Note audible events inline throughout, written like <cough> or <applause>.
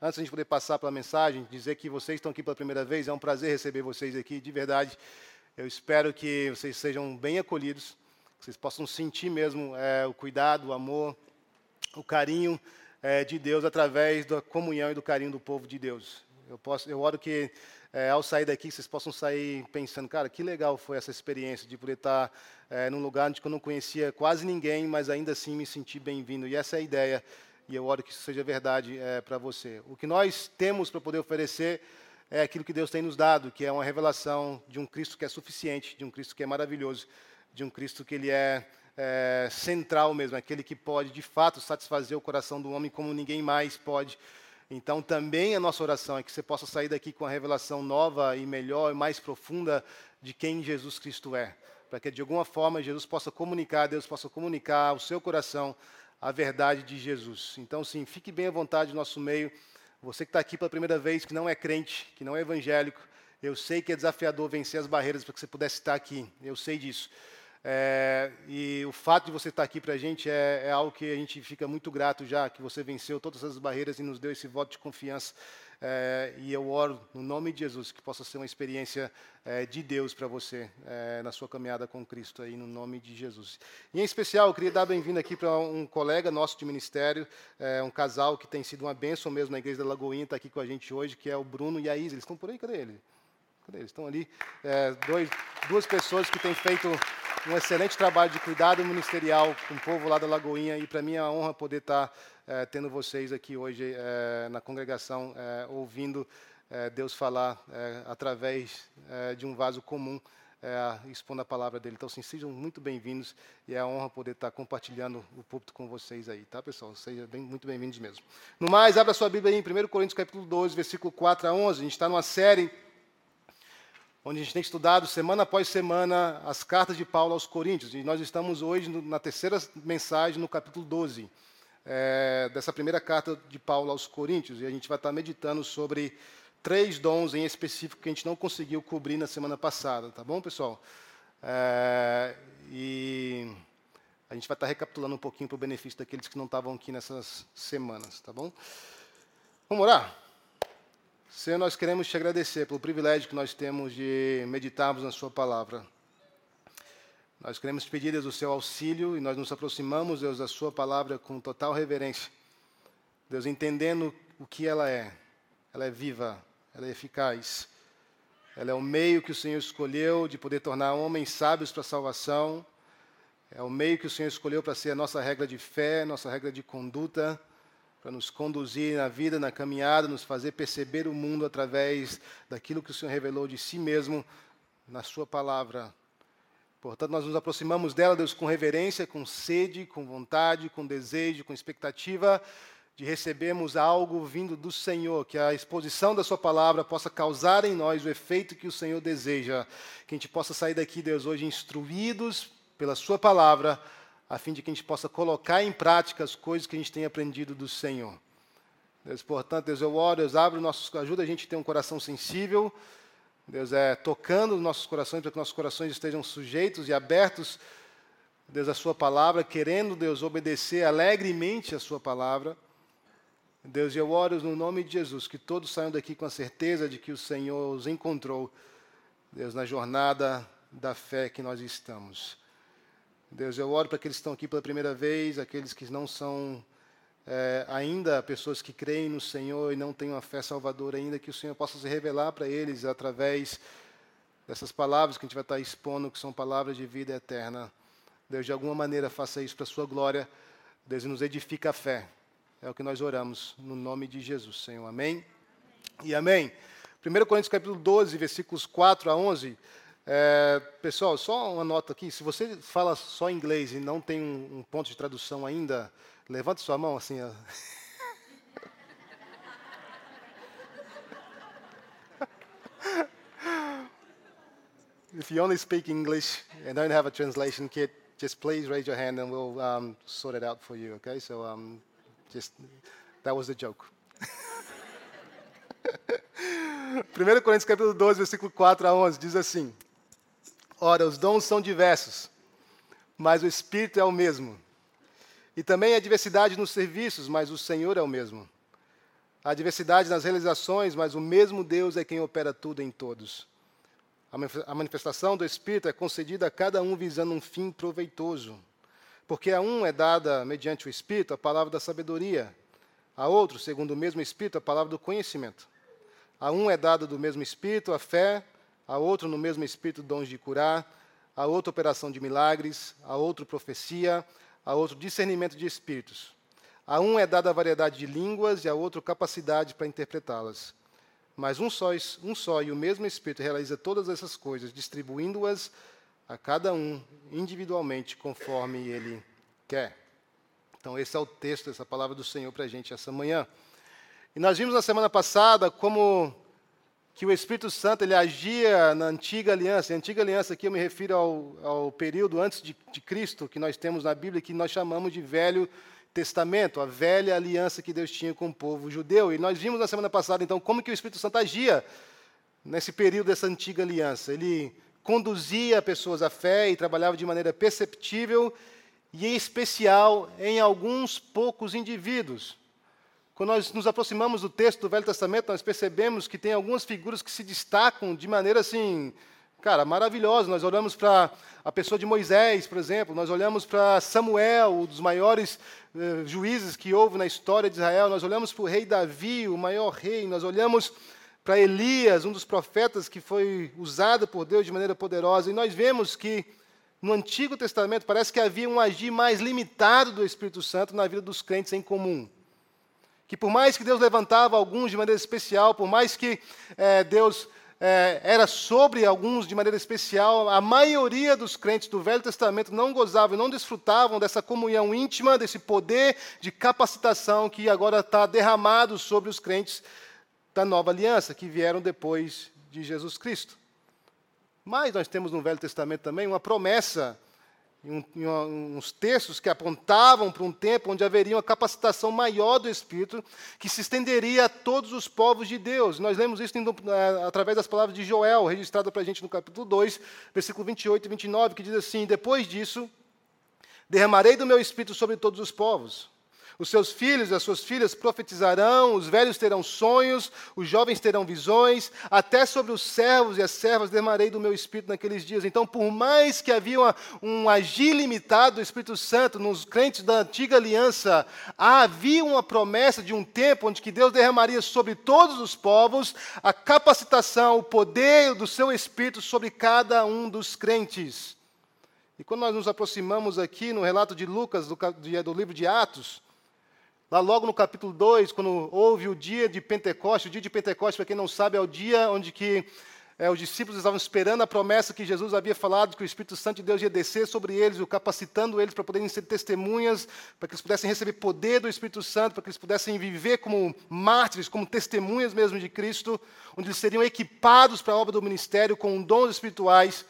antes de a gente poder passar pela mensagem, dizer que vocês estão aqui pela primeira vez. É um prazer receber vocês aqui, de verdade. Eu espero que vocês sejam bem acolhidos, que vocês possam sentir mesmo é, o cuidado, o amor, o carinho é, de Deus através da comunhão e do carinho do povo de Deus. Eu, posso, eu oro que é, ao sair daqui vocês possam sair pensando, cara, que legal foi essa experiência de poder estar é, num lugar onde eu não conhecia quase ninguém, mas ainda assim me sentir bem-vindo. E essa é a ideia, e eu oro que isso seja verdade é, para você. O que nós temos para poder oferecer é aquilo que Deus tem nos dado, que é uma revelação de um Cristo que é suficiente, de um Cristo que é maravilhoso, de um Cristo que ele é, é, central mesmo, aquele que pode de fato satisfazer o coração do homem como ninguém mais pode. Então, também a nossa oração é que você possa sair daqui com a revelação nova e melhor e mais profunda de quem Jesus Cristo é, para que de alguma forma Jesus possa comunicar, Deus possa comunicar ao seu coração a verdade de Jesus. Então, sim, fique bem à vontade no nosso meio. Você que está aqui pela primeira vez, que não é crente, que não é evangélico, eu sei que é desafiador vencer as barreiras para que você pudesse estar aqui. Eu sei disso. É, e o fato de você estar aqui para a gente é, é, algo que a gente fica muito grato já, que você venceu todas as barreiras e nos deu esse voto de confiança. É, e eu oro no nome de Jesus que possa ser uma experiência é, de Deus para você é, na sua caminhada com Cristo aí no nome de Jesus. E em especial eu queria dar bem-vindo aqui para um colega nosso de ministério, um casal que tem sido uma bênção mesmo na igreja da Lagoinha, está aqui com a gente hoje, que é o Bruno e a Isa. Eles estão por aí, cadê ele? Cadê eles? Estão ali. Dois, duas pessoas que têm feito um excelente trabalho de cuidado ministerial com o povo lá da Lagoinha e para mim é uma honra poder estar tá, é, tendo vocês aqui hoje é, na congregação, é, ouvindo Deus falar através de um vaso comum, expondo a palavra dele. Então, sim, sejam muito bem-vindos e é uma honra poder estar compartilhando o púlpito com vocês aí, tá, pessoal? Sejam bem, muito bem-vindos mesmo. No mais, abra sua Bíblia aí em 1 Coríntios capítulo 12, versículo 4 a 11. A gente está numa série onde a gente tem estudado semana após semana as cartas de Paulo aos Coríntios. E nós estamos hoje na terceira mensagem, no capítulo 12 é, dessa primeira carta de Paulo aos Coríntios, e a gente vai estar meditando sobre três dons em específico que a gente não conseguiu cobrir na semana passada, tá bom, pessoal? É, e a gente vai estar recapitulando um pouquinho para o benefício daqueles que não estavam aqui nessas semanas, tá bom? Vamos orar? Senhor, nós queremos te agradecer pelo privilégio que nós temos de meditarmos na Sua palavra. Nós queremos pedir, Deus, o seu auxílio e nós nos aproximamos, Deus, da Sua palavra com total reverência. Deus, entendendo o que ela é. Ela é viva, ela é eficaz. Ela é o meio que o Senhor escolheu de poder tornar homens sábios para a salvação. É o meio que o Senhor escolheu para ser a nossa regra de fé, nossa regra de conduta, para nos conduzir na vida, na caminhada, nos fazer perceber o mundo através daquilo que o Senhor revelou de si mesmo na Sua palavra. Portanto, nós nos aproximamos dela, Deus, com reverência, com sede, com vontade, com desejo, com expectativa de recebermos algo vindo do Senhor, que a exposição da Sua palavra possa causar em nós o efeito que o Senhor deseja, que a gente possa sair daqui, Deus, hoje instruídos pela Sua palavra, a fim de que a gente possa colocar em prática as coisas que a gente tem aprendido do Senhor. Deus, portanto, Deus, eu oro, Deus, abre nossos, ajuda a gente a ter um coração sensível, Deus é tocando os nossos corações para que nossos corações estejam sujeitos e abertos, Deus, à Sua palavra, querendo, Deus, obedecer alegremente a Sua palavra. Deus, eu oro no nome de Jesus, que todos saiam daqui com a certeza de que o Senhor os encontrou, Deus, na jornada da fé que nós estamos. Deus, eu oro para aqueles que estão aqui pela primeira vez, aqueles que não são é, ainda pessoas que creem no Senhor e não têm uma fé salvadora ainda, que o Senhor possa se revelar para eles através dessas palavras que a gente vai estar expondo, que são palavras de vida eterna. Deus, de alguma maneira, faça isso para a sua glória. Deus, nos edifica a fé. É o que nós oramos, no nome de Jesus, Senhor. Amém? E amém. 1 Coríntios capítulo 12, versículos 4 a 11. É, pessoal, só uma nota aqui. Se você fala só inglês e não tem um, um ponto de tradução ainda, Levante sua mão assim. Ó. If you only speak English and don't have a translation kit, just please raise your hand and we'll um, sort it out for you, okay? So um, just, that was the joke. <laughs> 1 Coríntios capítulo 12, versículo 4 a 11, diz assim, Ora, os dons são diversos, mas o Espírito é o mesmo. E também a diversidade nos serviços, mas o Senhor é o mesmo. Há diversidade nas realizações, mas o mesmo Deus é quem opera tudo em todos. A manifestação do Espírito é concedida a cada um visando um fim proveitoso. Porque a um é dada, mediante o Espírito, a palavra da sabedoria, a outro, segundo o mesmo Espírito, a palavra do conhecimento. A um é dada do mesmo Espírito a fé, a outro, no mesmo Espírito, dons de curar, a outro, operação de milagres, a outro, profecia, a outro, discernimento de espíritos. A um é dada a variedade de línguas e a outro, capacidade para interpretá-las. Mas um só, um só e o mesmo Espírito realiza todas essas coisas, distribuindo-as a cada um individualmente, conforme ele quer. Então, esse é o texto, essa palavra do Senhor para a gente essa manhã. E nós vimos na semana passada como que o Espírito Santo ele agia na antiga aliança. A antiga aliança aqui eu me refiro ao, ao período antes de, de, Cristo, que nós temos na Bíblia, que nós chamamos de Velho Testamento, a velha aliança que Deus tinha com o povo judeu. E nós vimos na semana passada, então, como que o Espírito Santo agia nesse período dessa antiga aliança. Ele conduzia pessoas à fé e trabalhava de maneira perceptível e em especial em alguns poucos indivíduos. Quando nós nos aproximamos do texto do Velho Testamento, nós percebemos que tem algumas figuras que se destacam de maneira assim, cara, maravilhosa. Nós olhamos para a pessoa de Moisés, por exemplo, nós olhamos para Samuel, um dos maiores eh, juízes que houve na história de Israel, nós olhamos para o rei Davi, o maior rei, nós olhamos para Elias, um dos profetas que foi usado por Deus de maneira poderosa, e nós vemos que no Antigo Testamento parece que havia um agir mais limitado do Espírito Santo na vida dos crentes em comum que por mais que Deus levantava alguns de maneira especial, por mais que é, Deus é, era sobre alguns de maneira especial, a maioria dos crentes do Velho Testamento não gozavam e não desfrutavam dessa comunhão íntima, desse poder de capacitação que agora está derramado sobre os crentes da nova aliança, que vieram depois de Jesus Cristo. Mas nós temos no Velho Testamento também uma promessa em, uns textos que apontavam para um tempo onde haveria uma capacitação maior do Espírito, que se estenderia a todos os povos de Deus. Nós lemos isso é, através das palavras de Joel, registrada para a gente no capítulo 2, versículo 28 e 29, que diz assim: Depois disso, derramarei do meu Espírito sobre todos os povos. Os seus filhos e as suas filhas profetizarão, os velhos terão sonhos, os jovens terão visões, até sobre os servos e as servas derramarei do meu espírito naqueles dias. Então, por mais que havia uma, um agir limitado do Espírito Santo nos crentes da antiga aliança, havia uma promessa de um tempo onde que Deus derramaria sobre todos os povos a capacitação, o poder do seu Espírito sobre cada um dos crentes. E quando nós nos aproximamos aqui no relato de Lucas, do, do livro de Atos, Lá logo no capítulo 2, quando houve o dia de Pentecostes, o dia de Pentecostes, para quem não sabe, é o dia onde que é, os discípulos estavam esperando a promessa que Jesus havia falado, que o Espírito Santo de Deus ia descer sobre eles, o capacitando eles para poderem ser testemunhas, para que eles pudessem receber poder do Espírito Santo, para que eles pudessem viver como mártires, como testemunhas mesmo de Cristo, onde eles seriam equipados para a obra do ministério com dons espirituais.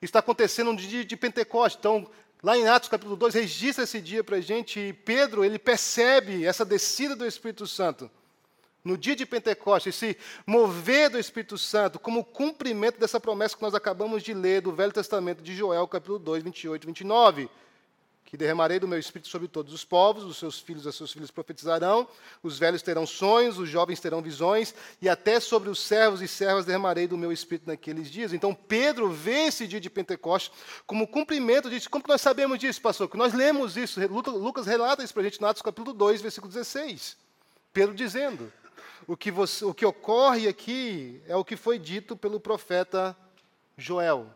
Está acontecendo no dia de Pentecostes. Então, Lá em Atos capítulo 2, registra esse dia para a gente, e Pedro, ele percebe essa descida do Espírito Santo. No dia de Pentecostes, esse mover do Espírito Santo, como cumprimento dessa promessa que nós acabamos de ler do Velho Testamento de Joel, capítulo 2, 28 e 29 que derramarei do meu espírito sobre todos os povos, os seus filhos e os seus filhos profetizarão, os velhos terão sonhos, os jovens terão visões, e até sobre os servos e servas derramarei do meu espírito naqueles dias. Então Pedro vê esse dia de Pentecostes como cumprimento disso. Como que nós sabemos disso, pastor? Que nós lemos isso, Lucas relata isso para a gente no Atos capítulo 2, versículo 16. Pedro dizendo, o que, você, o que ocorre aqui é o que foi dito pelo profeta Joel.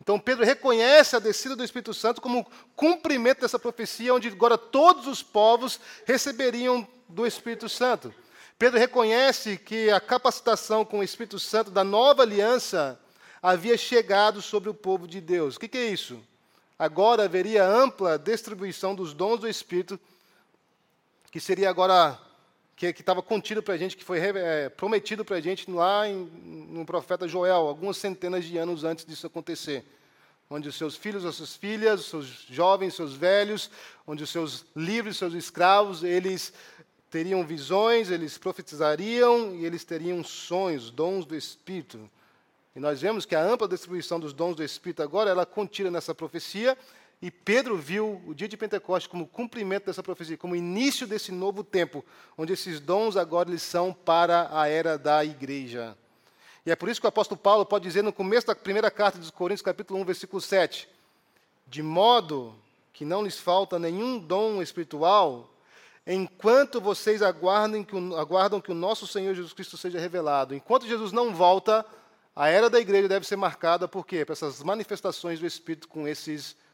Então Pedro reconhece a descida do Espírito Santo como cumprimento dessa profecia, onde agora todos os povos receberiam do Espírito Santo. Pedro reconhece que a capacitação com o Espírito Santo da nova aliança havia chegado sobre o povo de Deus. O que, é isso? Agora haveria ampla distribuição dos dons do Espírito, que seria agora que estava contido para a gente, que foi é, prometido para a gente lá em, no profeta Joel, algumas centenas de anos antes disso acontecer. Onde os seus filhos, as suas filhas, os seus jovens, os seus velhos, onde os seus livres, os seus escravos, eles teriam visões, eles profetizariam e eles teriam sonhos, dons do Espírito. E nós vemos que a ampla distribuição dos dons do Espírito agora, ela é contida nessa profecia, E Pedro viu o dia de Pentecostes como cumprimento dessa profecia, como início desse novo tempo, onde esses dons agora eles são para a era da igreja. E é por isso que o apóstolo Paulo pode dizer no começo da primeira carta dos Coríntios, capítulo 1, versículo 7, de modo que não lhes falta nenhum dom espiritual, enquanto vocês aguardem que o, aguardam que o nosso Senhor Jesus Cristo seja revelado. Enquanto Jesus não volta, a era da igreja deve ser marcada por quê? Por essas manifestações do Espírito com esses dons,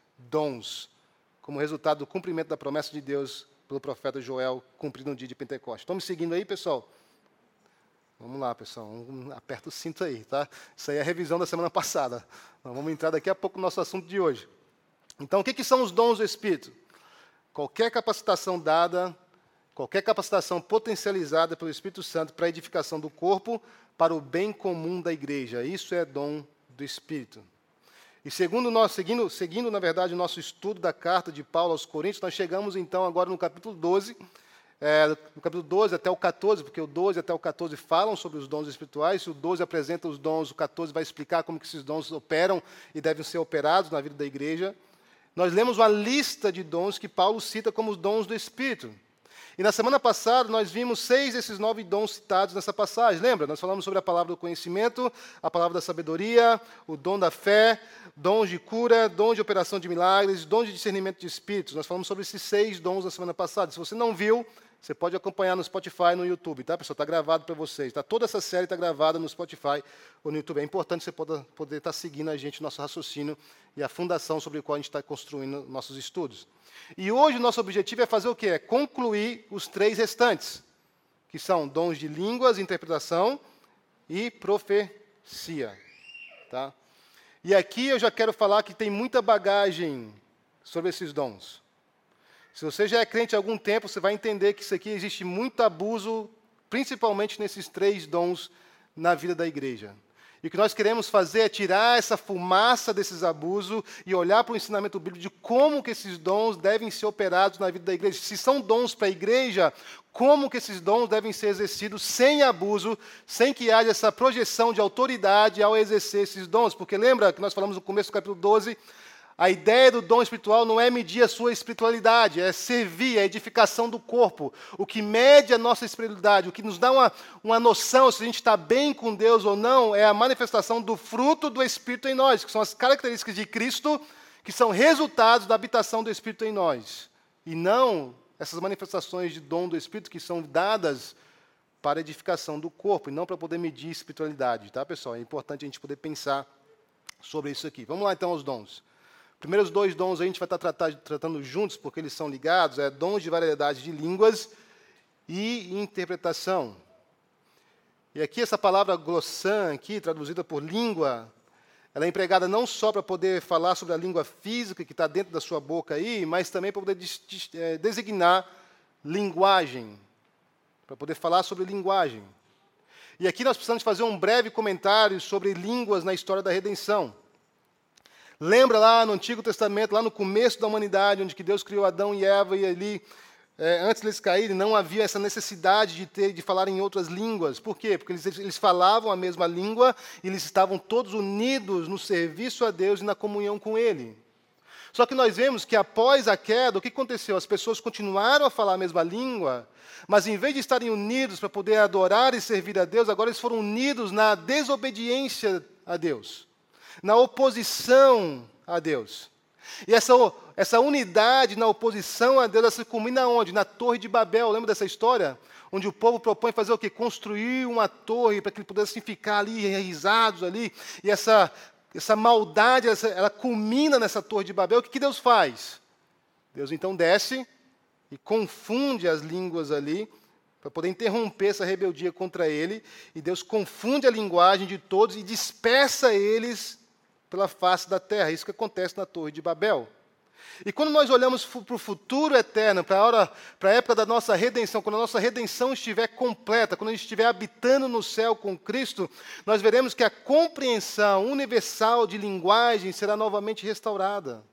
como resultado do cumprimento da promessa de Deus pelo profeta Joel, cumprido no dia de Pentecostes. Estão me seguindo aí, pessoal? Vamos lá, pessoal. aperta o cinto aí, tá? Isso aí é a revisão da semana passada. vamos entrar daqui a pouco no nosso assunto de hoje. Então, o que, que são os dons do Espírito? Qualquer capacitação dada, qualquer capacitação potencializada pelo Espírito Santo para a edificação do corpo, para o bem comum da igreja. Isso é dom do Espírito. E segundo nós, seguindo, seguindo, na verdade, o nosso estudo da carta de Paulo aos Coríntios, nós chegamos então agora no capítulo 12, é, no capítulo 12 até o 14, porque o 12 até o 14 falam sobre os dons espirituais, o 12 apresenta os dons, o 14 vai explicar como que esses dons operam e devem ser operados na vida da igreja. Nós lemos uma lista de dons que Paulo cita como os dons do Espírito. E na semana passada nós vimos seis desses nove dons citados nessa passagem. Lembra? Nós falamos sobre a palavra do conhecimento, a palavra da sabedoria, o dom da fé, dons de cura, dons de operação de milagres, dons de discernimento de espíritos. Nós falamos sobre esses seis dons na semana passada. Se você não viu, você pode acompanhar no Spotify no YouTube, tá, pessoal? Está gravado para vocês. Tá? Toda essa série está gravada no Spotify ou no YouTube. É importante você poder, poder estar tá seguindo a gente, nosso raciocínio e a fundação sobre a qual a gente está construindo nossos estudos. E hoje o nosso objetivo é fazer o quê? É concluir os três restantes, que são dons de línguas, interpretação e profecia. Tá? E aqui eu já quero falar que tem muita bagagem sobre esses dons. Se você já é crente há algum tempo, você vai entender que isso aqui existe muito abuso, principalmente nesses três dons na vida da igreja. E o que nós queremos fazer é tirar essa fumaça desses abusos e olhar para o ensinamento bíblico de como que esses dons devem ser operados na vida da igreja. Se são dons para a igreja, como que esses dons devem ser exercidos sem abuso, sem que haja essa projeção de autoridade ao exercer esses dons. Porque lembra que nós falamos no começo do capítulo 12, a ideia do dom espiritual não é medir a sua espiritualidade, é servir a edificação do corpo. O que mede a nossa espiritualidade, o que nos dá uma, uma noção se a gente está bem com Deus ou não, é a manifestação do fruto do Espírito em nós, que são as características de Cristo, que são resultados da habitação do Espírito em nós. E não essas manifestações de dom do Espírito que são dadas para edificação do corpo, e não para poder medir espiritualidade, tá, pessoal? É importante a gente poder pensar sobre isso aqui. Vamos lá então aos dons. Primeiros dois dons a gente vai estar tratando juntos, porque eles são ligados, é dons de variedade de línguas e interpretação. E aqui essa palavra glossan, aqui, traduzida por língua, ela é empregada não só para poder falar sobre a língua física que está dentro da sua boca aí, mas também para poder é, designar linguagem, para poder falar sobre linguagem. E aqui nós precisamos fazer um breve comentário sobre línguas na história da redenção. Lembra lá no Antigo Testamento, lá no começo da humanidade, onde que Deus criou Adão e Eva e ali, é, antes deles caírem, não havia essa necessidade de ter, de falar em outras línguas. Por quê? Porque eles, eles falavam a mesma língua e eles estavam todos unidos no serviço a Deus e na comunhão com Ele. Só que nós vemos que após a queda, o que aconteceu? As pessoas continuaram a falar a mesma língua, mas em vez de estarem unidos para poder adorar e servir a Deus, agora eles foram unidos na desobediência a Deus na oposição a Deus. E essa, essa unidade na oposição a Deus, ela se culmina onde? Na Torre de Babel. Lembra dessa história? Onde o povo propõe fazer o quê? Construir uma torre para que eles pudessem ficar ali, enraizados ali. E essa, essa maldade, essa, ela culmina nessa Torre de Babel. O que, que Deus faz? Deus então desce e confunde as línguas ali para poder interromper essa rebeldia contra ele, e Deus confunde a linguagem de todos e dispersa eles pela face da terra. Isso que acontece na Torre de Babel. E quando nós olhamos para o futuro eterno, para a, hora, para a época da nossa redenção, quando a nossa redenção estiver completa, quando a gente estiver habitando no céu com Cristo, nós veremos que a compreensão universal de linguagem será novamente restaurada.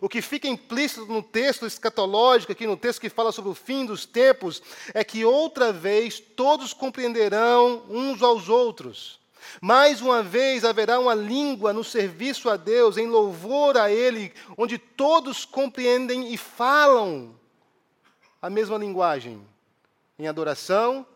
O que fica implícito no texto escatológico, aqui no texto que fala sobre o fim dos tempos, é que outra vez todos compreenderão uns aos outros. Mais uma vez haverá uma língua no serviço a Deus, em louvor a Ele, onde todos compreendem e falam a mesma linguagem, em adoração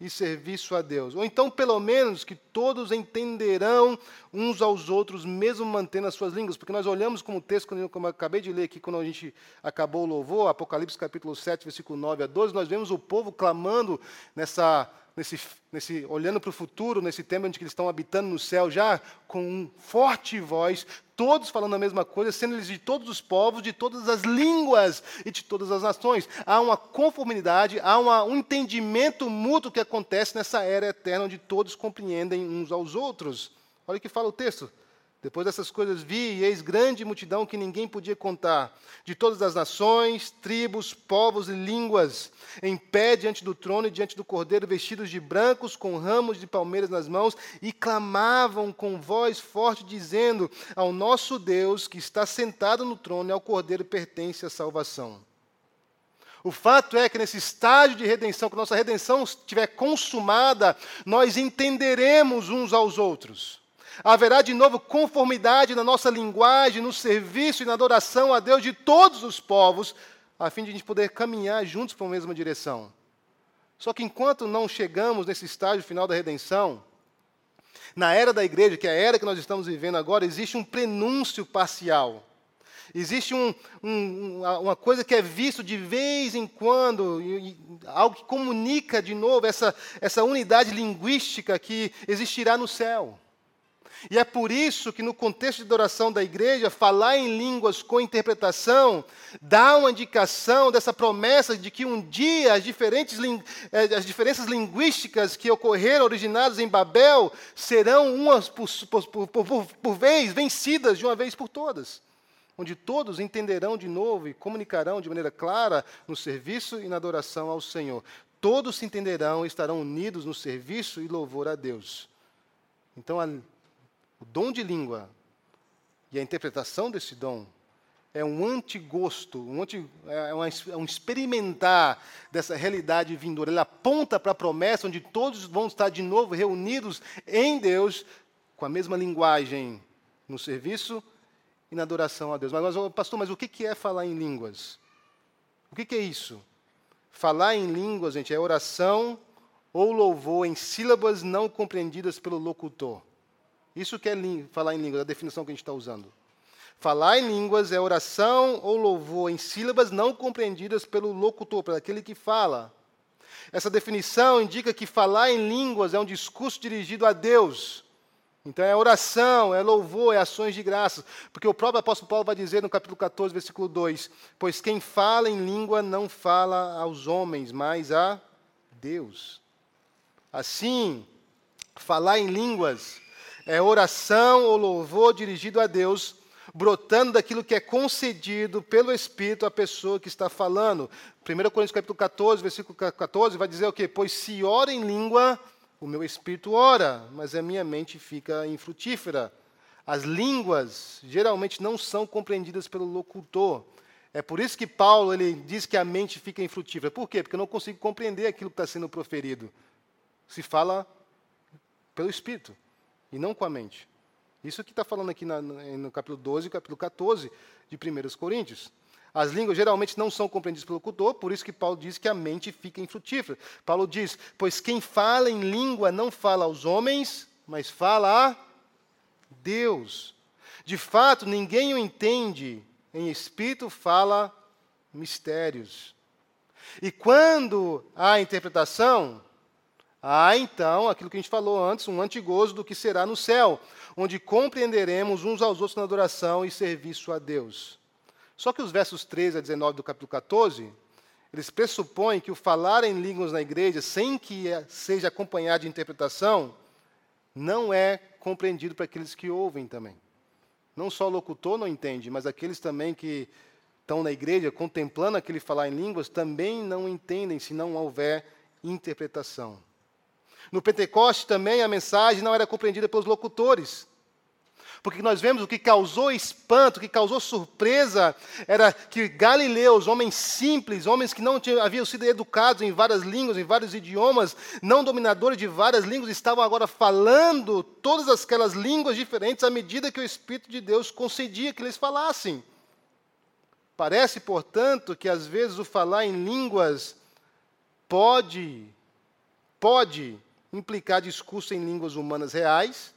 e serviço a Deus. Ou então, pelo menos, que todos entenderão uns aos outros, mesmo mantendo as suas línguas. Porque nós olhamos como o texto, como eu acabei de ler aqui, quando a gente acabou o louvor, Apocalipse capítulo 7, versículo 9 a 12, nós vemos o povo clamando nessa nesse, nesse, olhando para o futuro, nesse tempo onde eles estão habitando no céu, já com um forte voz, todos falando a mesma coisa, sendo eles de todos os povos, de todas as línguas e de todas as nações. Há uma conformidade, há uma, um entendimento mútuo que acontece nessa era eterna, onde todos compreendem uns aos outros. Olha o que fala o texto. Depois dessas coisas vi, e eis grande multidão que ninguém podia contar, de todas as nações, tribos, povos e línguas, em pé diante do trono e diante do cordeiro, vestidos de brancos, com ramos de palmeiras nas mãos, e clamavam com voz forte, dizendo: Ao nosso Deus que está sentado no trono e ao cordeiro pertence a salvação. O fato é que nesse estágio de redenção, que nossa redenção estiver consumada, nós entenderemos uns aos outros. Haverá de novo conformidade na nossa linguagem, no serviço e na adoração a Deus de todos os povos, a fim de a gente poder caminhar juntos para a mesma direção. Só que enquanto não chegamos nesse estágio final da redenção, na era da igreja, que é a era que nós estamos vivendo agora, existe um prenúncio parcial. Existe um, um, uma coisa que é visto de vez em quando, algo que comunica de novo essa, essa unidade linguística que existirá no céu. E é por isso que, no contexto de adoração da igreja, falar em línguas com interpretação dá uma indicação dessa promessa de que um dia as, diferentes, eh, as diferenças linguísticas que ocorreram, originadas em Babel, serão umas por, por, por, por vez vencidas de uma vez por todas. Onde todos entenderão de novo e comunicarão de maneira clara no serviço e na adoração ao Senhor. Todos se entenderão e estarão unidos no serviço e louvor a Deus. Então, a o dom de língua e a interpretação desse dom é um antigosto, um, anti, é, é um experimentar dessa realidade vindoura. Ele aponta para a promessa onde todos vão estar de novo reunidos em Deus com a mesma linguagem no serviço e na adoração a Deus. Mas, pastor, mas o que é falar em línguas? O que é isso? Falar em línguas, gente, é oração ou louvor em sílabas não compreendidas pelo locutor. Isso que é falar em línguas, a definição que a gente está usando. Falar em línguas é oração ou louvor em sílabas não compreendidas pelo locutor, pelo aquele que fala. Essa definição indica que falar em línguas é um discurso dirigido a Deus. Então é oração, é louvor, é ações de graças. Porque o próprio apóstolo Paulo vai dizer no capítulo 14, versículo 2: Pois quem fala em língua não fala aos homens, mas a Deus. Assim, falar em línguas é oração ou louvor dirigido a Deus, brotando daquilo que é concedido pelo Espírito à pessoa que está falando. 1 Coríntios capítulo 14, versículo 14, vai dizer o quê? Pois se ora em língua, o meu espírito ora, mas a minha mente fica infrutífera. As línguas geralmente não são compreendidas pelo locutor. É por isso que Paulo ele diz que a mente fica infrutífera. Por quê? Porque eu não consigo compreender aquilo que está sendo proferido. Se fala pelo Espírito e não com a mente. Isso que está falando aqui na, no capítulo 12 e capítulo 14 de 1 Coríntios. As línguas geralmente não são compreendidas pelo locutor, por isso que Paulo diz que a mente fica infrutífera. Paulo diz: Pois quem fala em língua não fala aos homens, mas fala a Deus. De fato, ninguém o entende, em espírito fala mistérios. E quando há interpretação, Há então aquilo que a gente falou antes, um antigozo do que será no céu, onde compreenderemos uns aos outros na adoração e serviço a Deus. Só que os versos 13 a 19 do capítulo 14, eles pressupõem que o falar em línguas na igreja, sem que seja acompanhado de interpretação, não é compreendido para aqueles que ouvem também. Não só o locutor não entende, mas aqueles também que estão na igreja contemplando aquele falar em línguas também não entendem se não houver interpretação. No Pentecoste também a mensagem não era compreendida pelos locutores. Porque nós vemos o que causou espanto, o que causou surpresa, era que galileus, homens simples, homens que não tinham, haviam sido educados em várias línguas, em vários idiomas, não dominadores de várias línguas, estavam agora falando todas aquelas línguas diferentes à medida que o Espírito de Deus concedia que eles falassem. Parece, portanto, que às vezes o falar em línguas pode, pode implicar discurso em línguas humanas reais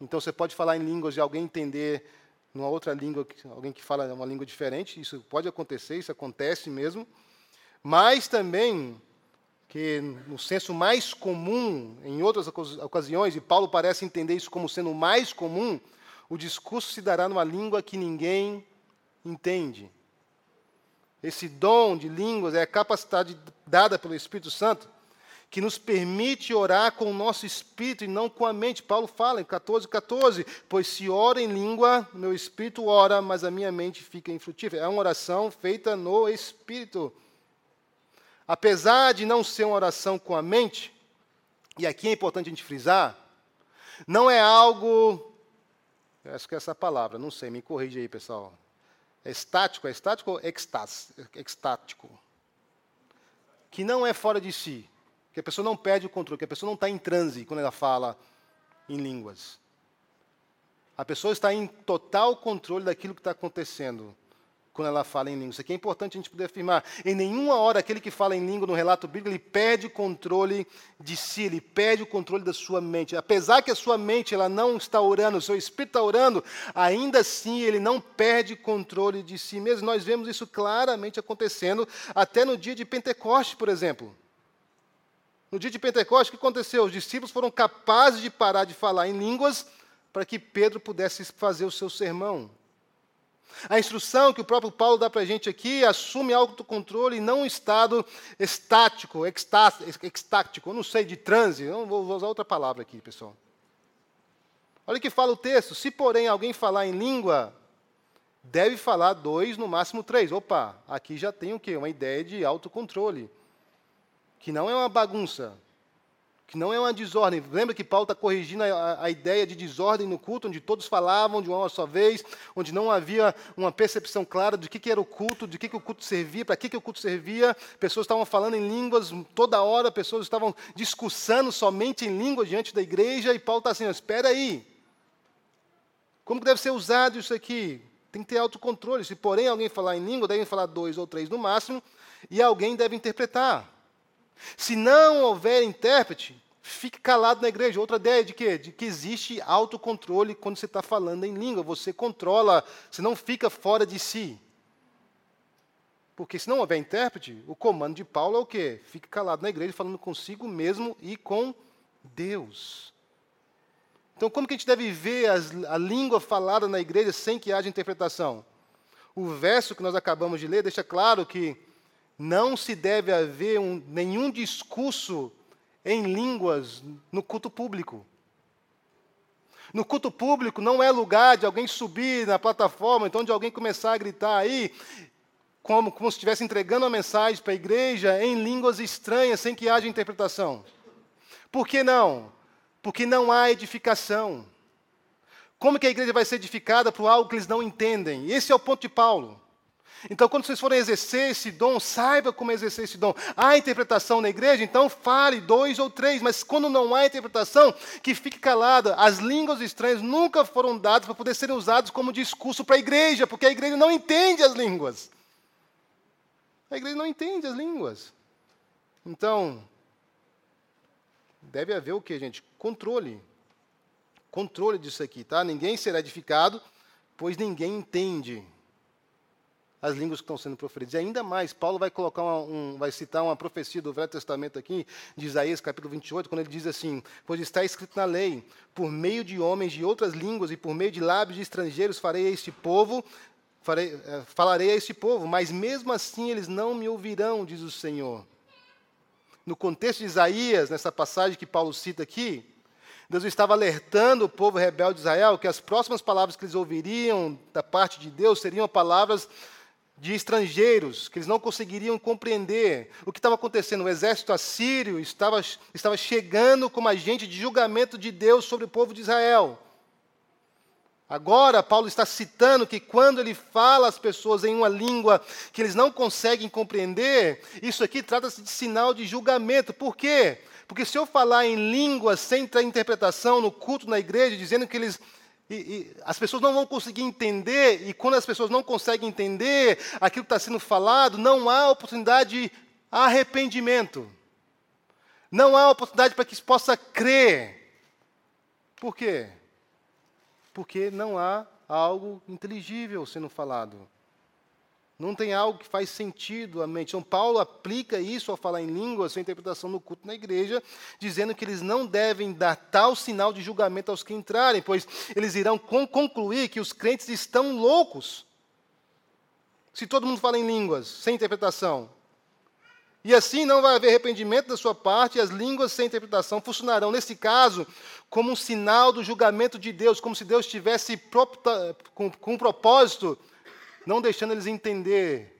então você pode falar em línguas e alguém entender numa outra língua, alguém que fala uma língua diferente, isso pode acontecer, isso acontece mesmo. Mas também que no senso mais comum, em outras ocasiões, e Paulo parece entender isso como sendo mais comum, o discurso se dará numa língua que ninguém entende. Esse dom de línguas é a capacidade dada pelo Espírito Santo que nos permite orar com o nosso espírito e não com a mente. Paulo fala em 14, 14, pois se ora em língua, meu espírito ora, mas a minha mente fica infrutífera. É uma oração feita no espírito. Apesar de não ser uma oração com a mente, e aqui é importante a gente frisar, não é algo, acho que é essa palavra, não sei, me corrija aí, pessoal. É estático, é estático ou extático? Que não é fora de si que a pessoa não perde o controle, que a pessoa não está em transe quando ela fala em línguas. A pessoa está em total controle daquilo que está acontecendo quando ela fala em língua. Isso aqui é importante a gente poder afirmar. Em nenhuma hora aquele que fala em língua no relato bíblico, ele perde o controle de si, ele perde o controle da sua mente. Apesar que a sua mente ela não está orando, o seu espírito está orando, ainda assim ele não perde controle de si mesmo. Nós vemos isso claramente acontecendo até no dia de Pentecoste, por exemplo. No dia de Pentecostes, o que aconteceu? Os discípulos foram capazes de parar de falar em línguas para que Pedro pudesse fazer o seu sermão. A instrução que o próprio Paulo dá para a gente aqui assume autocontrole e não um estado estático, extático, eu não sei, de transe, eu vou usar outra palavra aqui, pessoal. Olha o que fala o texto: se porém alguém falar em língua, deve falar dois, no máximo três. Opa, aqui já tem o quê? Uma ideia de autocontrole que não é uma bagunça, que não é uma desordem. Lembra que Paulo está corrigindo a, a, ideia de desordem no culto, onde todos falavam de uma só vez, onde não havia uma percepção clara de que, que era o culto, de que, que o culto servia, para que, que o culto servia. Pessoas estavam falando em línguas toda hora, pessoas estavam discursando somente em línguas diante da igreja, e Paulo está assim, espera aí. Como que deve ser usado isso aqui? Tem que ter autocontrole. Se, porém, alguém falar em língua, devem falar dois ou três no máximo, e alguém deve interpretar. Se não houver intérprete, fique calado na igreja. Outra ideia de quê? De que existe autocontrole quando você está falando em língua. Você controla, você não fica fora de si. Porque se não houver intérprete, o comando de Paulo é o quê? Fique calado na igreja, falando consigo mesmo e com Deus. Então, como que a gente deve ver as, a língua falada na igreja sem que haja interpretação? O verso que nós acabamos de ler deixa claro que não se deve haver um, nenhum discurso em línguas no culto público. No culto público não é lugar de alguém subir na plataforma, então de alguém começar a gritar aí, como, como se estivesse entregando uma mensagem para a igreja em línguas estranhas, sem que haja interpretação. Por que não? Porque não há edificação. Como que a igreja vai ser edificada por algo que eles não entendem? Esse é o ponto de Paulo. Então, quando vocês forem exercer esse dom, saiba como exercer esse dom. Há interpretação na igreja, então fale dois ou três, mas quando não há interpretação, que fique calada. As línguas estranhas nunca foram dadas para poder serem usadas como discurso para a igreja, porque a igreja não entende as línguas. A igreja não entende as línguas. Então, deve haver o que, gente? Controle. Controle disso aqui, tá? Ninguém será edificado, pois ninguém entende as línguas que estão sendo proferidas. E ainda mais, Paulo vai colocar uma, um, vai citar uma profecia do Velho Testamento aqui, de Isaías capítulo 28, quando ele diz assim: Pois está escrito na lei, por meio de homens de outras línguas e por meio de lábios de estrangeiros farei este povo, farei, eh, falarei a este povo, mas mesmo assim eles não me ouvirão, diz o Senhor. No contexto de Isaías, nessa passagem que Paulo cita aqui, Deus estava alertando o povo rebelde de Israel que as próximas palavras que eles ouviriam da parte de Deus seriam palavras de estrangeiros, que eles não conseguiriam compreender o que estava acontecendo. O exército assírio estava, estava chegando como agente de julgamento de Deus sobre o povo de Israel. Agora, Paulo está citando que quando ele fala às pessoas em uma língua que eles não conseguem compreender, isso aqui trata-se de sinal de julgamento. Por quê? Porque se eu falar em línguas sem ter interpretação no culto na igreja, dizendo que eles e, e, as pessoas não vão conseguir entender, e quando as pessoas não conseguem entender aquilo que está sendo falado, não há oportunidade de arrependimento. Não há oportunidade para que se possa crer. Por quê? porque não há algo inteligível sendo falado. Não tem algo que faz sentido à mente. Então, Paulo aplica isso ao falar em línguas, sua interpretação no culto na igreja, dizendo que eles não devem dar tal sinal de julgamento aos que entrarem, pois eles irão concluir que os crentes estão loucos. Se todo mundo fala em línguas, sem interpretação, e assim não vai haver arrependimento da sua parte, e as línguas sem interpretação funcionarão, nesse caso, como um sinal do julgamento de Deus, como se Deus estivesse com, com um propósito, não deixando eles entender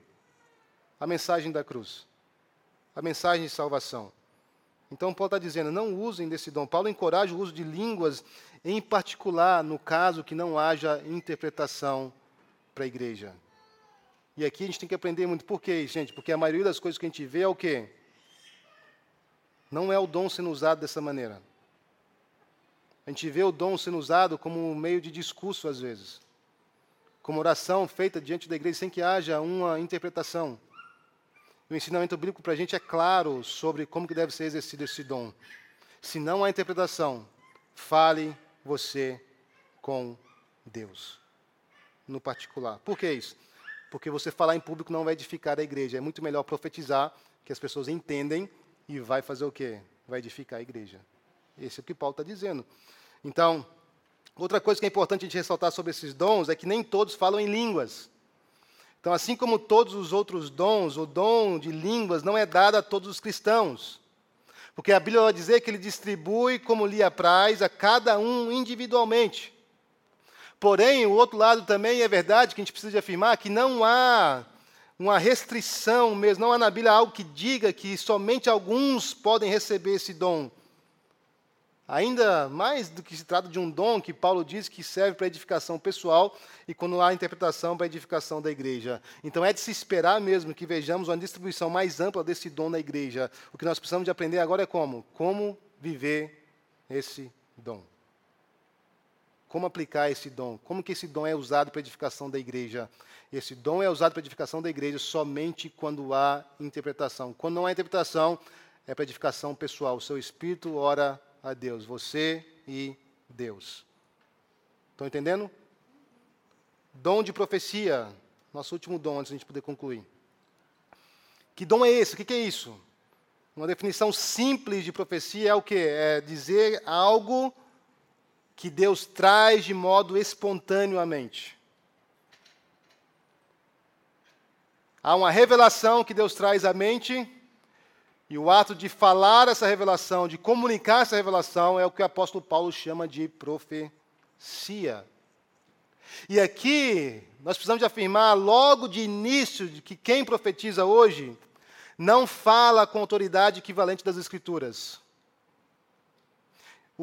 a mensagem da cruz, a mensagem de salvação. Então, Paulo está dizendo: não usem desse dom. Paulo encoraja o uso de línguas, em particular no caso que não haja interpretação para a igreja. E aqui a gente tem que aprender muito. Por quê, gente? Porque a maioria das coisas que a gente vê é o quê? Não é o dom sendo usado dessa maneira. A gente vê o dom sendo usado como um meio de discurso, às vezes. Como oração feita diante da igreja sem que haja uma interpretação. O ensinamento bíblico para a gente é claro sobre como que deve ser exercido esse dom. Se não há interpretação, fale você com Deus. No particular. Por que isso? porque você falar em público não vai edificar a igreja. É muito melhor profetizar, que as pessoas entendem e vai fazer o quê? Vai edificar a igreja. Esse é o que Paulo está dizendo. Então, outra coisa que é importante a gente ressaltar sobre esses dons é que nem todos falam em línguas. Então, assim como todos os outros dons, o dom de línguas não é dado a todos os cristãos. Porque a Bíblia vai dizer que ele distribui como lhe apraz a cada um individualmente. Porém, o outro lado também é verdade que a gente precisa afirmar que não há uma restrição mesmo, não há na Bíblia algo que diga que somente alguns podem receber esse dom. Ainda mais do que se trata de um dom que Paulo diz que serve para edificação pessoal e quando há interpretação para edificação da igreja. Então é de se esperar mesmo que vejamos uma distribuição mais ampla desse dom na igreja. O que nós precisamos de aprender agora é como? Como viver esse dom. Como aplicar esse dom? Como que esse dom é usado para edificação da igreja? Esse dom é usado para edificação da igreja somente quando há interpretação. Quando não há interpretação, é para edificação pessoal. O seu espírito ora a Deus, você e Deus. Estão entendendo? Dom de profecia, nosso último dom, antes de a gente poder concluir. Que dom é esse? O que é isso? Uma definição simples de profecia é o que? É dizer algo que Deus traz de modo espontâneo à mente. Há uma revelação que Deus traz à mente, e o ato de falar essa revelação, de comunicar essa revelação, é o que o apóstolo Paulo chama de profecia. E aqui, nós precisamos de afirmar logo de início que quem profetiza hoje não fala com autoridade equivalente das Escrituras.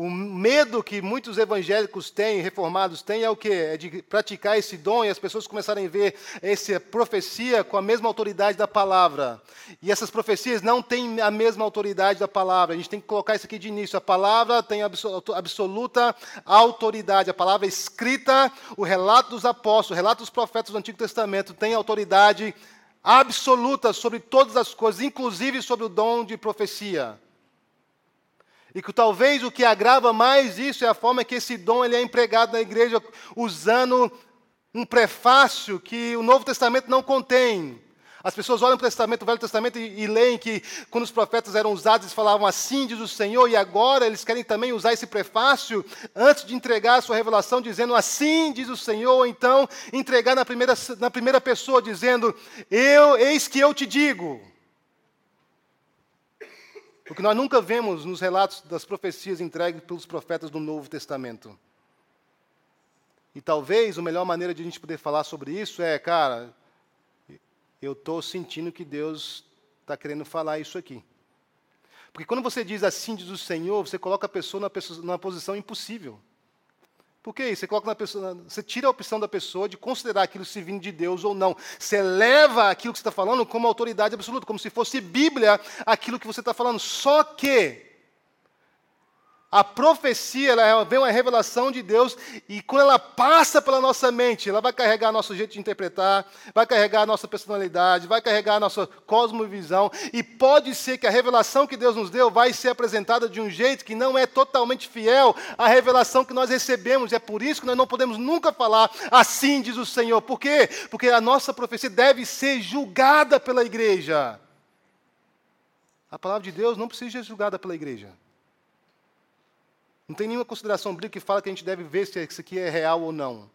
O medo que muitos evangélicos têm, reformados têm, é o quê? É de praticar esse dom e as pessoas começarem a ver essa profecia com a mesma autoridade da palavra. E essas profecias não têm a mesma autoridade da palavra. A gente tem que colocar isso aqui de início. A palavra tem absoluta autoridade. A palavra escrita, o relato dos apóstolos, o relato dos profetas do Antigo Testamento tem autoridade absoluta sobre todas as coisas, inclusive sobre o dom de profecia. E que talvez o que agrava mais isso é a forma que esse dom ele é empregado na igreja usando um prefácio que o Novo Testamento não contém. As pessoas olham para o Testamento, o Velho Testamento e, e leem que quando os profetas eram usados, eles falavam assim, diz o Senhor, e agora eles querem também usar esse prefácio antes de entregar a sua revelação, dizendo assim, diz o Senhor, ou então entregar na primeira, na primeira pessoa, dizendo, eu, eis que eu te digo. O que nós nunca vemos nos relatos das profecias entregues pelos profetas do Novo Testamento. E talvez a melhor maneira de a gente poder falar sobre isso é, cara, eu estou sentindo que Deus está querendo falar isso aqui. Porque quando você diz assim, diz o Senhor, você coloca a pessoa numa posição impossível. Por que isso? Você, coloca na pessoa, você tira a opção da pessoa de considerar aquilo se vindo de Deus ou não. Você leva aquilo que você está falando como autoridade absoluta, como se fosse Bíblia aquilo que você está falando. Só que a profecia ela vem uma revelação de Deus e quando ela passa pela nossa mente, ela vai carregar nosso jeito de interpretar, vai carregar nossa personalidade, vai carregar nossa cosmovisão e pode ser que a revelação que Deus nos deu vai ser apresentada de um jeito que não é totalmente fiel à revelação que nós recebemos. E é por isso que nós não podemos nunca falar assim diz o Senhor. Por quê? Porque a nossa profecia deve ser julgada pela igreja. A palavra de Deus não precisa ser julgada pela igreja. Não tem nenhuma consideração bíblica que fala que a gente deve ver se isso aqui é real ou não.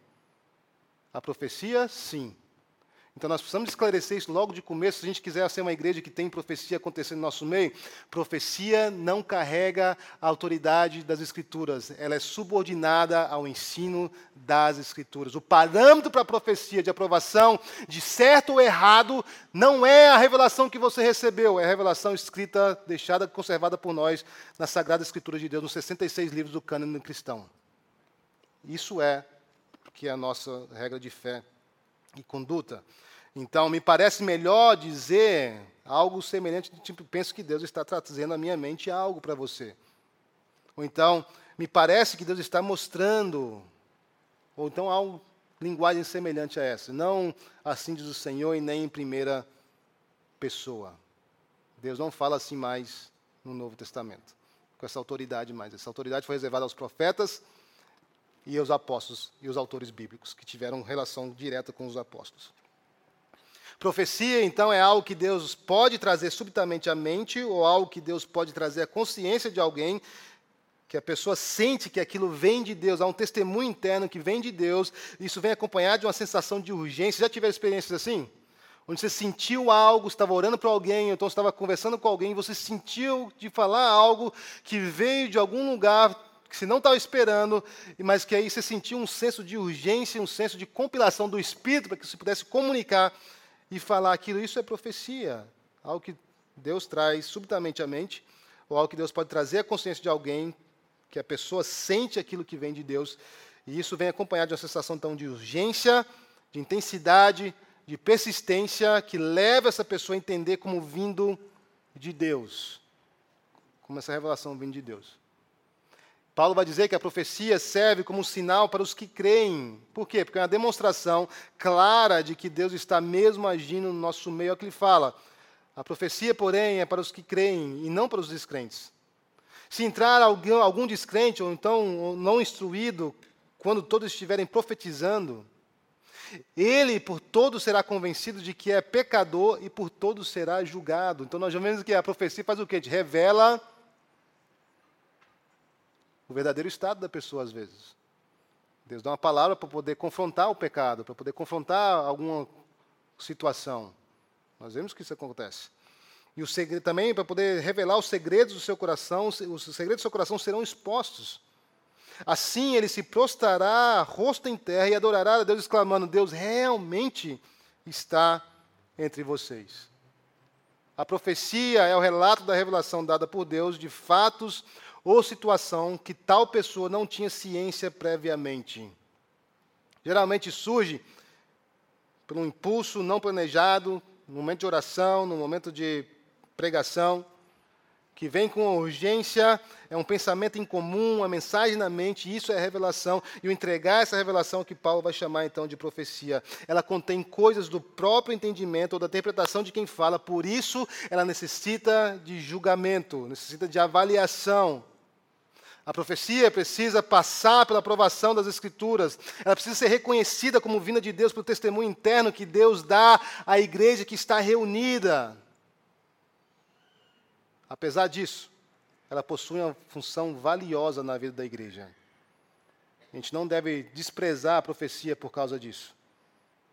A profecia, sim. Então nós precisamos esclarecer isso logo de começo, se a gente quiser ser uma igreja que tem profecia acontecendo no nosso meio. Profecia não carrega a autoridade das Escrituras, ela é subordinada ao ensino das Escrituras. O parâmetro para a profecia de aprovação de certo ou errado não é a revelação que você recebeu, é a revelação escrita, deixada, conservada por nós na Sagrada Escritura de Deus, nos 66 livros do cânone cristão. Isso é que é a nossa regra de fé e conduta. Então, me parece melhor dizer algo semelhante, tipo, penso que Deus está trazendo à minha mente algo para você. Ou então, me parece que Deus está mostrando, ou então algo, linguagem semelhante a essa. Não assim diz o Senhor e nem em primeira pessoa. Deus não fala assim mais no Novo Testamento, com essa autoridade mais. Essa autoridade foi reservada aos profetas e aos apóstolos e os autores bíblicos, que tiveram relação direta com os apóstolos. Profecia, então, é algo que Deus pode trazer subitamente à mente, ou algo que Deus pode trazer à consciência de alguém, que a pessoa sente que aquilo vem de Deus, há um testemunho interno que vem de Deus, isso vem acompanhado de uma sensação de urgência. Já tiveram experiências assim? Onde você sentiu algo, estava orando para alguém, então estava conversando com alguém, você sentiu de falar algo que veio de algum lugar que você não estava esperando, mas que aí você sentiu um senso de urgência, um senso de compilação do Espírito para que você pudesse comunicar e falar aquilo, isso é profecia. Algo que Deus traz subitamente à mente, ou algo que Deus pode trazer à consciência de alguém, que a pessoa sente aquilo que vem de Deus, e isso vem acompanhado de uma sensação tão de urgência, de intensidade, de persistência, que leva essa pessoa a entender como vindo de Deus. Como essa revelação vindo de Deus. Paulo vai dizer que a profecia serve como sinal para os que creem. Por quê? Porque é uma demonstração clara de que Deus está mesmo agindo no nosso meio. É o que ele fala. A profecia, porém, é para os que creem e não para os descrentes. Se entrar alguém, algum descrente, ou então não instruído, quando todos estiverem profetizando, ele por todos será convencido de que é pecador e por todos será julgado. Então nós vemos que a profecia faz o quê? Revela o verdadeiro estado da pessoa às vezes. Deus dá uma palavra para poder confrontar o pecado, para poder confrontar alguma situação. Nós vemos que isso acontece. E o segredo também para poder revelar os segredos do seu coração, os segredos do seu coração serão expostos. Assim ele se prostrará rosto em terra e adorará a Deus, exclamando: Deus realmente está entre vocês. A profecia é o relato da revelação dada por Deus de fatos ou situação que tal pessoa não tinha ciência previamente. Geralmente surge por um impulso não planejado, no momento de oração, no momento de pregação, que vem com urgência, é um pensamento em comum, uma mensagem na mente, isso é revelação, e o entregar essa revelação que Paulo vai chamar então de profecia. Ela contém coisas do próprio entendimento ou da interpretação de quem fala, por isso ela necessita de julgamento, necessita de avaliação. A profecia precisa passar pela aprovação das Escrituras. Ela precisa ser reconhecida como vinda de Deus pelo testemunho interno que Deus dá à igreja que está reunida. Apesar disso, ela possui uma função valiosa na vida da igreja. A gente não deve desprezar a profecia por causa disso.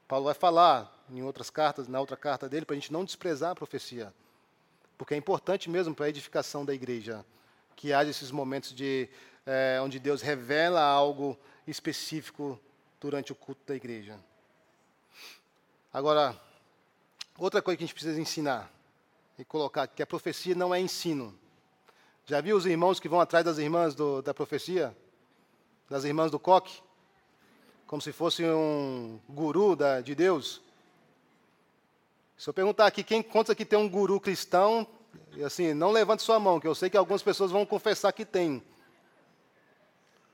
Paulo vai falar em outras cartas, na outra carta dele, para a gente não desprezar a profecia. Porque é importante mesmo para a edificação da igreja que haja esses momentos de, é, onde Deus revela algo específico durante o culto da igreja. Agora, outra coisa que a gente precisa ensinar e colocar, que a profecia não é ensino. Já viu os irmãos que vão atrás das irmãs do, da profecia? das irmãs do coque, como se fosse um guru da, de Deus. Se eu perguntar aqui, quem conta aqui tem um guru cristão, e assim, não levante sua mão, que eu sei que algumas pessoas vão confessar que tem.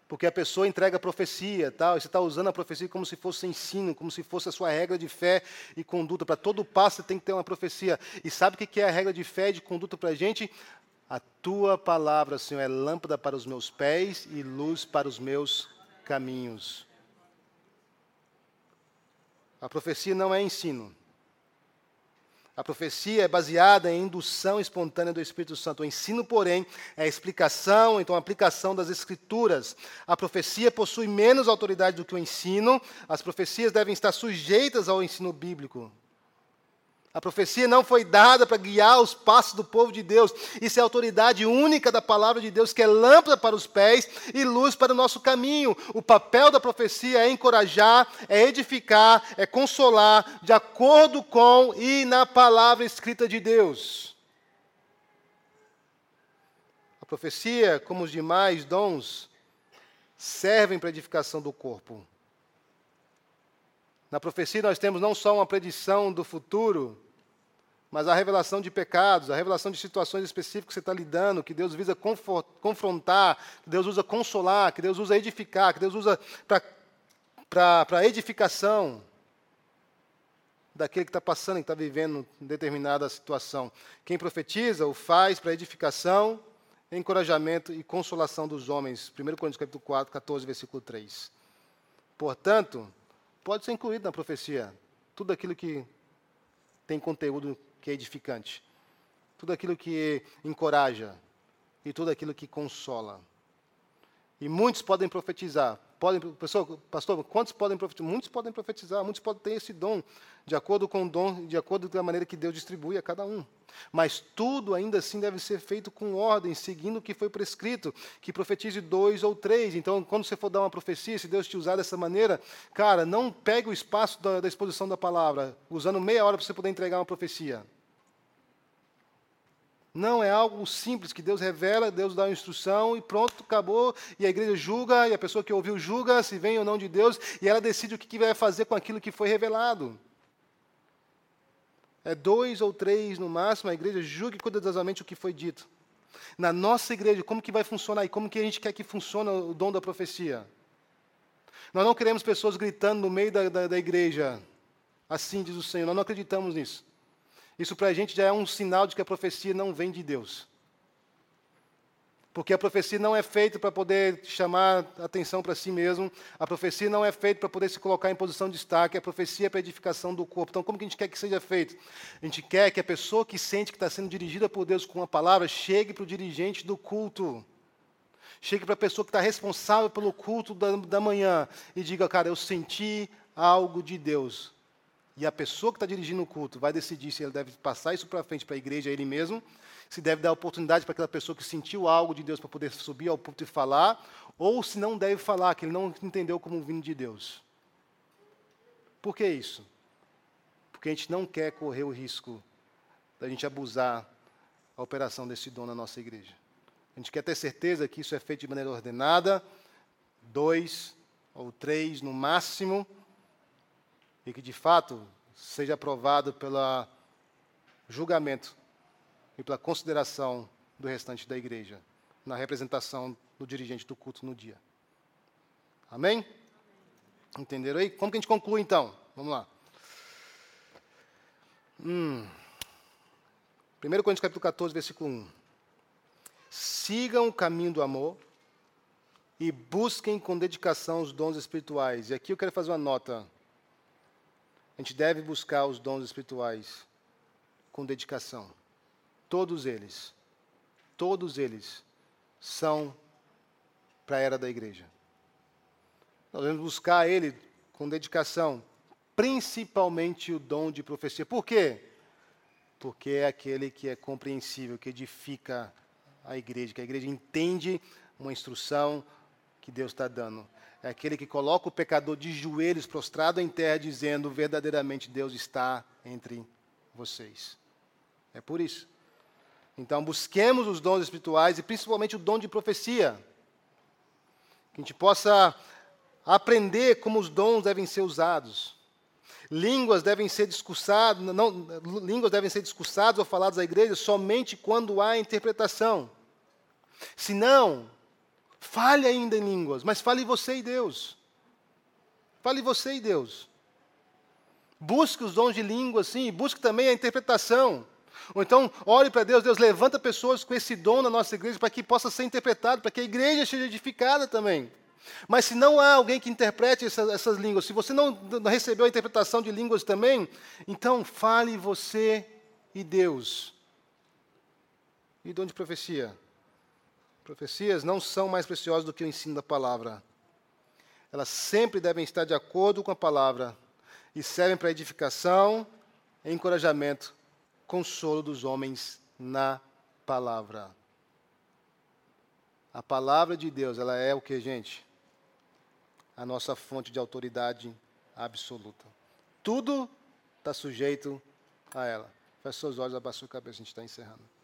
Porque a pessoa entrega a profecia, tal, e você está usando a profecia como se fosse ensino, como se fosse a sua regra de fé e conduta. Para todo passo você tem que ter uma profecia. E sabe o que é a regra de fé e de conduta para a gente? A tua palavra, Senhor, é lâmpada para os meus pés e luz para os meus caminhos. A profecia não é ensino. A profecia é baseada em indução espontânea do Espírito Santo. O ensino, porém, é a explicação, então a aplicação das Escrituras. A profecia possui menos autoridade do que o ensino. As profecias devem estar sujeitas ao ensino bíblico. A profecia não foi dada para guiar os passos do povo de Deus. Isso é a autoridade única da palavra de Deus, que é lâmpada para os pés e luz para o nosso caminho. O papel da profecia é encorajar, é edificar, é consolar, de acordo com e na palavra escrita de Deus. A profecia, como os demais dons, servem para a edificação do corpo. Na profecia, nós temos não só uma predição do futuro, mas a revelação de pecados, a revelação de situações específicas que você está lidando, que Deus visa confrontar, que Deus usa consolar, que Deus usa edificar, que Deus usa para edificação daquele que está passando, que está vivendo determinada situação. Quem profetiza o faz para edificação, encorajamento e consolação dos homens. 1 Coríntios capítulo 4, 14, versículo 3. Portanto, pode ser incluído na profecia. Tudo aquilo que tem conteúdo que é edificante, tudo aquilo que encoraja. E tudo aquilo que consola. E muitos podem profetizar. Podem, pessoal, pastor, quantos podem profetizar? Muitos podem profetizar, muitos podem ter esse dom, de acordo com o dom, de acordo com a maneira que Deus distribui a cada um. Mas tudo ainda assim deve ser feito com ordem, seguindo o que foi prescrito, que profetize dois ou três. Então, quando você for dar uma profecia, se Deus te usar dessa maneira, cara, não pegue o espaço da, da exposição da palavra, usando meia hora para você poder entregar uma profecia. Não é algo simples que Deus revela, Deus dá uma instrução e pronto, acabou. E a igreja julga, e a pessoa que ouviu julga se vem ou não de Deus, e ela decide o que vai fazer com aquilo que foi revelado. É dois ou três no máximo, a igreja julgue cuidadosamente o que foi dito. Na nossa igreja, como que vai funcionar e como que a gente quer que funcione o dom da profecia? Nós não queremos pessoas gritando no meio da, da, da igreja. Assim diz o Senhor, nós não acreditamos nisso. Isso para a gente já é um sinal de que a profecia não vem de Deus. Porque a profecia não é feita para poder chamar atenção para si mesmo, a profecia não é feita para poder se colocar em posição de destaque, a profecia é para edificação do corpo. Então, como que a gente quer que seja feito? A gente quer que a pessoa que sente que está sendo dirigida por Deus com a palavra chegue para o dirigente do culto. Chegue para a pessoa que está responsável pelo culto da, da manhã e diga, cara, eu senti algo de Deus. E a pessoa que está dirigindo o culto vai decidir se ele deve passar isso para frente para a igreja, ele mesmo, se deve dar oportunidade para aquela pessoa que sentiu algo de Deus para poder subir ao púlpito e falar, ou se não deve falar, que ele não entendeu como vindo de Deus. Por que isso? Porque a gente não quer correr o risco da gente abusar a operação desse dom na nossa igreja. A gente quer ter certeza que isso é feito de maneira ordenada, dois ou três no máximo, e que de fato seja aprovado pelo julgamento e pela consideração do restante da igreja, na representação do dirigente do culto no dia. Amém? Entenderam aí? Como que a gente conclui então? Vamos lá. Hum. 1 Coríntios capítulo 14, versículo 1. Sigam o caminho do amor e busquem com dedicação os dons espirituais. E aqui eu quero fazer uma nota a gente deve buscar os dons espirituais com dedicação. Todos eles, todos eles são para a era da igreja. Nós devemos buscar ele com dedicação, principalmente o dom de profecia. Por quê? Porque é aquele que é compreensível, que edifica a igreja, que a igreja entende uma instrução que Deus está dando. É aquele que coloca o pecador de joelhos, prostrado em terra, dizendo: verdadeiramente Deus está entre vocês. É por isso. Então, busquemos os dons espirituais e principalmente o dom de profecia. Que a gente possa aprender como os dons devem ser usados. Línguas devem ser discursadas, não, línguas devem ser discursadas ou faladas à igreja somente quando há interpretação. Se não, fale ainda em línguas, mas fale você e Deus. Fale você e Deus. Busque os dons de língua, sim, busque também a interpretação. Ou então, ore para Deus, Deus levanta pessoas com esse dom na nossa igreja para que possa ser interpretado, para que a igreja seja edificada também. Mas se não há alguém que interprete essas, essas línguas, se você não, não recebeu a interpretação de línguas também, então fale você e Deus. E dom de profecia? Profecias não são mais preciosas do que o ensino da palavra. Elas sempre devem estar de acordo com a palavra e servem para edificação, encorajamento, consolo dos homens na palavra. A palavra de Deus, ela é o que, gente? a nossa fonte de autoridade absoluta. Tudo está sujeito a ela. Feche seus olhos, abaixa sua cabeça, a gente está encerrando.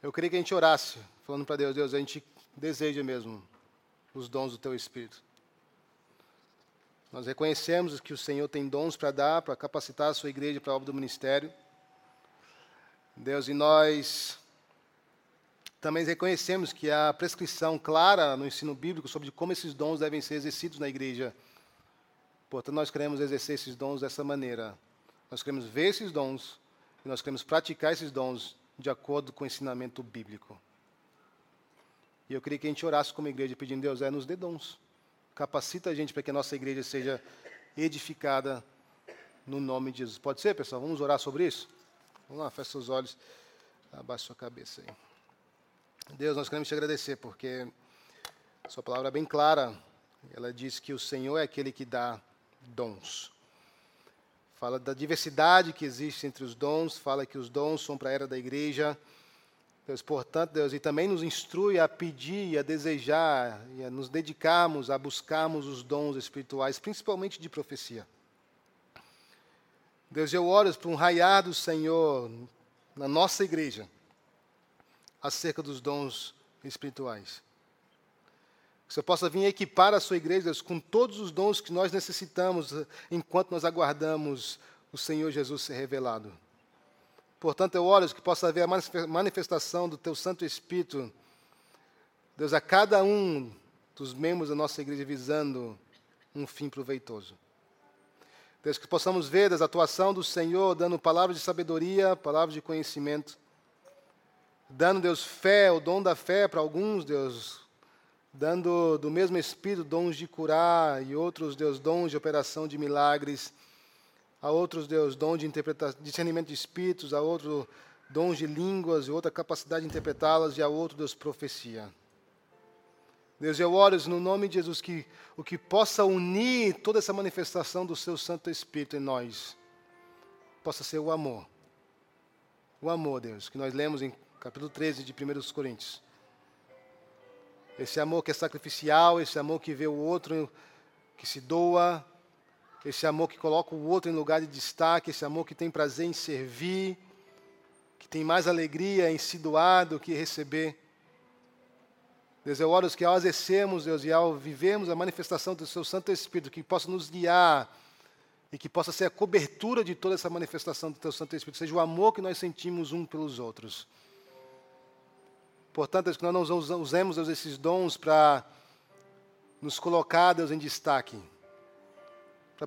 Eu queria que a gente orasse, falando para Deus, Deus, a gente deseja mesmo os dons do Teu Espírito. Nós reconhecemos que o Senhor tem dons para dar, para capacitar a sua igreja para a obra do ministério. Deus, e nós também reconhecemos que há prescrição clara no ensino bíblico sobre como esses dons devem ser exercidos na igreja. Portanto, nós queremos exercer esses dons dessa maneira. Nós queremos ver esses dons e nós queremos praticar esses dons de acordo com o ensinamento bíblico. E eu queria que a gente orasse como igreja pedindo, Deus, é, nos dê dons. Capacita a gente para que a nossa igreja seja edificada no nome de Jesus. Pode ser, pessoal? Vamos orar sobre isso? Vamos lá, fecha seus olhos, abaixa sua cabeça aí. Deus, nós queremos te agradecer porque sua palavra é bem clara. Ela diz que o Senhor é aquele que dá dons. Fala da diversidade que existe entre os dons, fala que os dons são para a era da igreja. Deus, portanto, Deus, e também nos instrui a pedir, a desejar, e a nos dedicarmos a buscarmos os dons espirituais, principalmente de profecia. Deus, eu oro para um raiar do Senhor na nossa igreja acerca dos dons espirituais. Que você possa vir equipar a sua igreja com todos os dons que nós necessitamos eh, enquanto nós aguardamos o Senhor Jesus ser revelado. Portanto, eu oro que possa haver a manifestação do Teu Santo Espírito, Deus, a cada um dos membros da nossa igreja visando um fim proveitoso. Deus, que possamos ver a atuação do Senhor dando palavras de sabedoria, palavras de conhecimento, dando, Deus, fé, o dom da fé para alguns, Deus, dando do mesmo Espírito dons de curar, e outros, Deus, dons de operação de milagres, a outros, Deus, dons de interpretação, discernimento de espíritos, a outros, dons de línguas e outra capacidade de interpretá-las, e a outro, Deus, profecia. Deus, eu oro no nome de Jesus que o que possa unir toda essa manifestação do seu Santo Espírito em nós possa ser o amor. O amor, Deus, que nós lemos em capítulo 13 de 1 Coríntios. Esse amor que é sacrificial, esse amor que vê o outro, que se doa, esse amor que coloca o outro em lugar de destaque, esse amor que tem prazer em servir, que tem mais alegria em se doar do que receber. Deus, eu oro que ao exercermos, Deus, e ao vivermos a manifestação do Seu Santo Espírito, que possa nos guiar e que possa ser a cobertura de toda essa manifestação do Teu Santo Espírito, seja o amor que nós sentimos um pelos outros. Portanto, que nós não usemos Deus, esses dons para nos colocar, Deus, em destaque. Para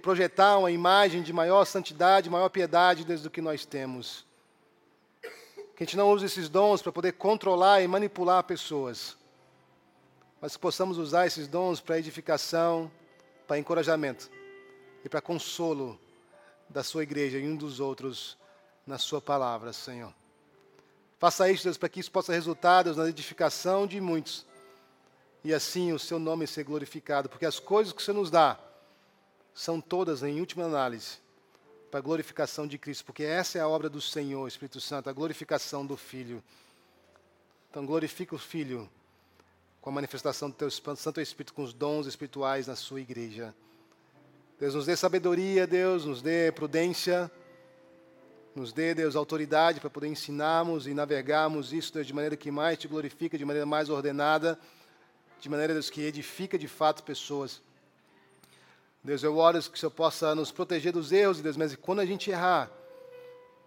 projetar uma imagem de maior santidade, maior piedade, Deus, do que nós temos. Que a gente não use esses dons para poder controlar e manipular pessoas. Mas que possamos usar esses dons para edificação, para encorajamento e para consolo da sua igreja e um dos outros na sua palavra, Senhor. Faça isso, Deus, para que isso possa resultar, Deus, na edificação de muitos. E assim o seu nome ser glorificado, porque as coisas que o Senhor nos dá são todas, em última análise, para a glorificação de Cristo, porque essa é a obra do Senhor, Espírito Santo, a glorificação do Filho. Então, glorifica o Filho com a manifestação do Teu Santo Espírito, com os dons espirituais na Sua igreja. Deus nos dê sabedoria, Deus nos dê prudência Nos dê, Deus, autoridade para poder ensinarmos e navegarmos isso, Deus, de maneira que mais te glorifica, de maneira mais ordenada, de maneira, Deus, que edifica de fato pessoas. Deus, eu oro que o Senhor possa nos proteger dos erros, Deus, mas quando a gente errar,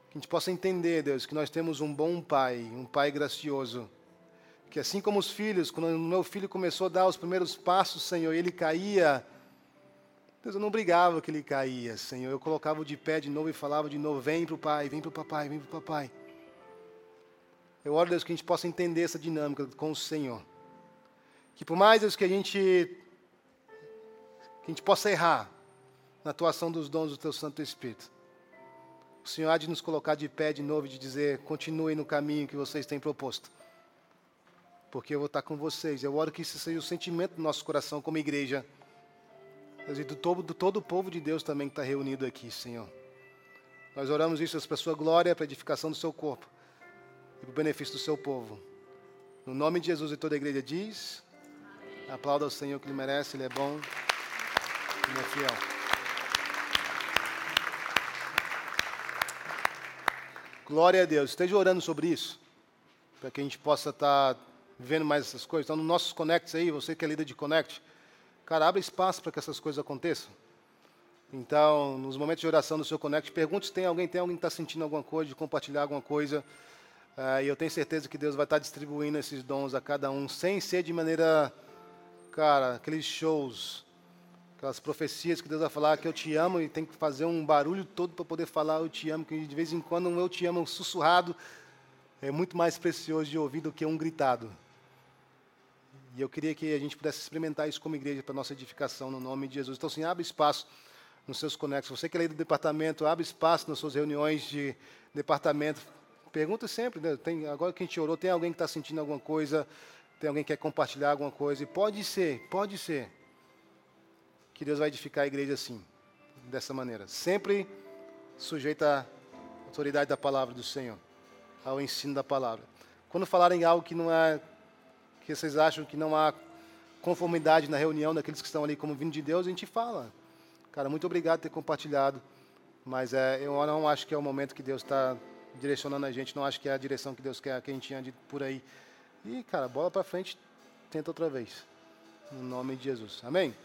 que a gente possa entender, Deus, que nós temos um bom Pai, um Pai gracioso, que assim como os filhos, quando o meu filho começou a dar os primeiros passos, Senhor, ele caía, Deus, eu não brigava que ele caía, Senhor. Eu colocava de pé de novo e falava de novo: vem para o Pai, vem para o Papai, vem para o Papai. Eu oro, Deus, que a gente possa entender essa dinâmica com o Senhor. Que por mais, Deus, que a gente, que a gente possa errar na atuação dos dons do Teu Santo Espírito, o Senhor há de nos colocar de pé de novo e de dizer: continue no caminho que vocês têm proposto. Porque eu vou estar com vocês. Eu oro que isso seja o sentimento do nosso coração como igreja Deus, e do todo, do todo o povo de Deus também que está reunido aqui, Senhor. Nós oramos isso para a sua glória, para a edificação do seu corpo e para o benefício do seu povo. No nome de Jesus e toda a igreja diz: aplauda ao Senhor que ele merece, ele é bom, ele é fiel. Glória a Deus. Esteja orando sobre isso, para que a gente possa estar tá vendo mais essas coisas. Então, nos nossos connects aí, você que é líder de connect, Cara, abre espaço para que essas coisas aconteçam. Então, nos momentos de oração do seu Connect, pergunte se tem alguém, tem alguém que está sentindo alguma coisa, de compartilhar alguma coisa. Uh, e eu tenho certeza que Deus vai estar tá distribuindo esses dons a cada um, sem ser de maneira, cara, aqueles shows, aquelas profecias que Deus vai falar que eu te amo e tem que fazer um barulho todo para poder falar eu te amo, que de vez em quando um eu te amo sussurrado é muito mais precioso de ouvir do que um gritado. E eu queria que a gente pudesse experimentar isso como igreja para nossa edificação no nome de Jesus. Então, assim, abre espaço nos seus conexos. Você que é lei do departamento, abre espaço nas suas reuniões de departamento. Pergunta sempre, né? tem, agora que a gente orou, tem alguém que está sentindo alguma coisa, tem alguém que quer compartilhar alguma coisa. E pode ser, pode ser, que Deus vai edificar a igreja assim, dessa maneira. Sempre sujeita à autoridade da palavra do Senhor, ao ensino da palavra. Quando falarem algo que não é que vocês acham que não há conformidade na reunião daqueles que estão ali como vindo de Deus, a gente fala. Cara, muito obrigado por ter compartilhado. Mas é, eu não acho que é o momento que Deus está direcionando a gente, não acho que é a direção que Deus quer que a gente ande por aí. E, cara, bola para frente, tenta outra vez. No nome de Jesus. Amém?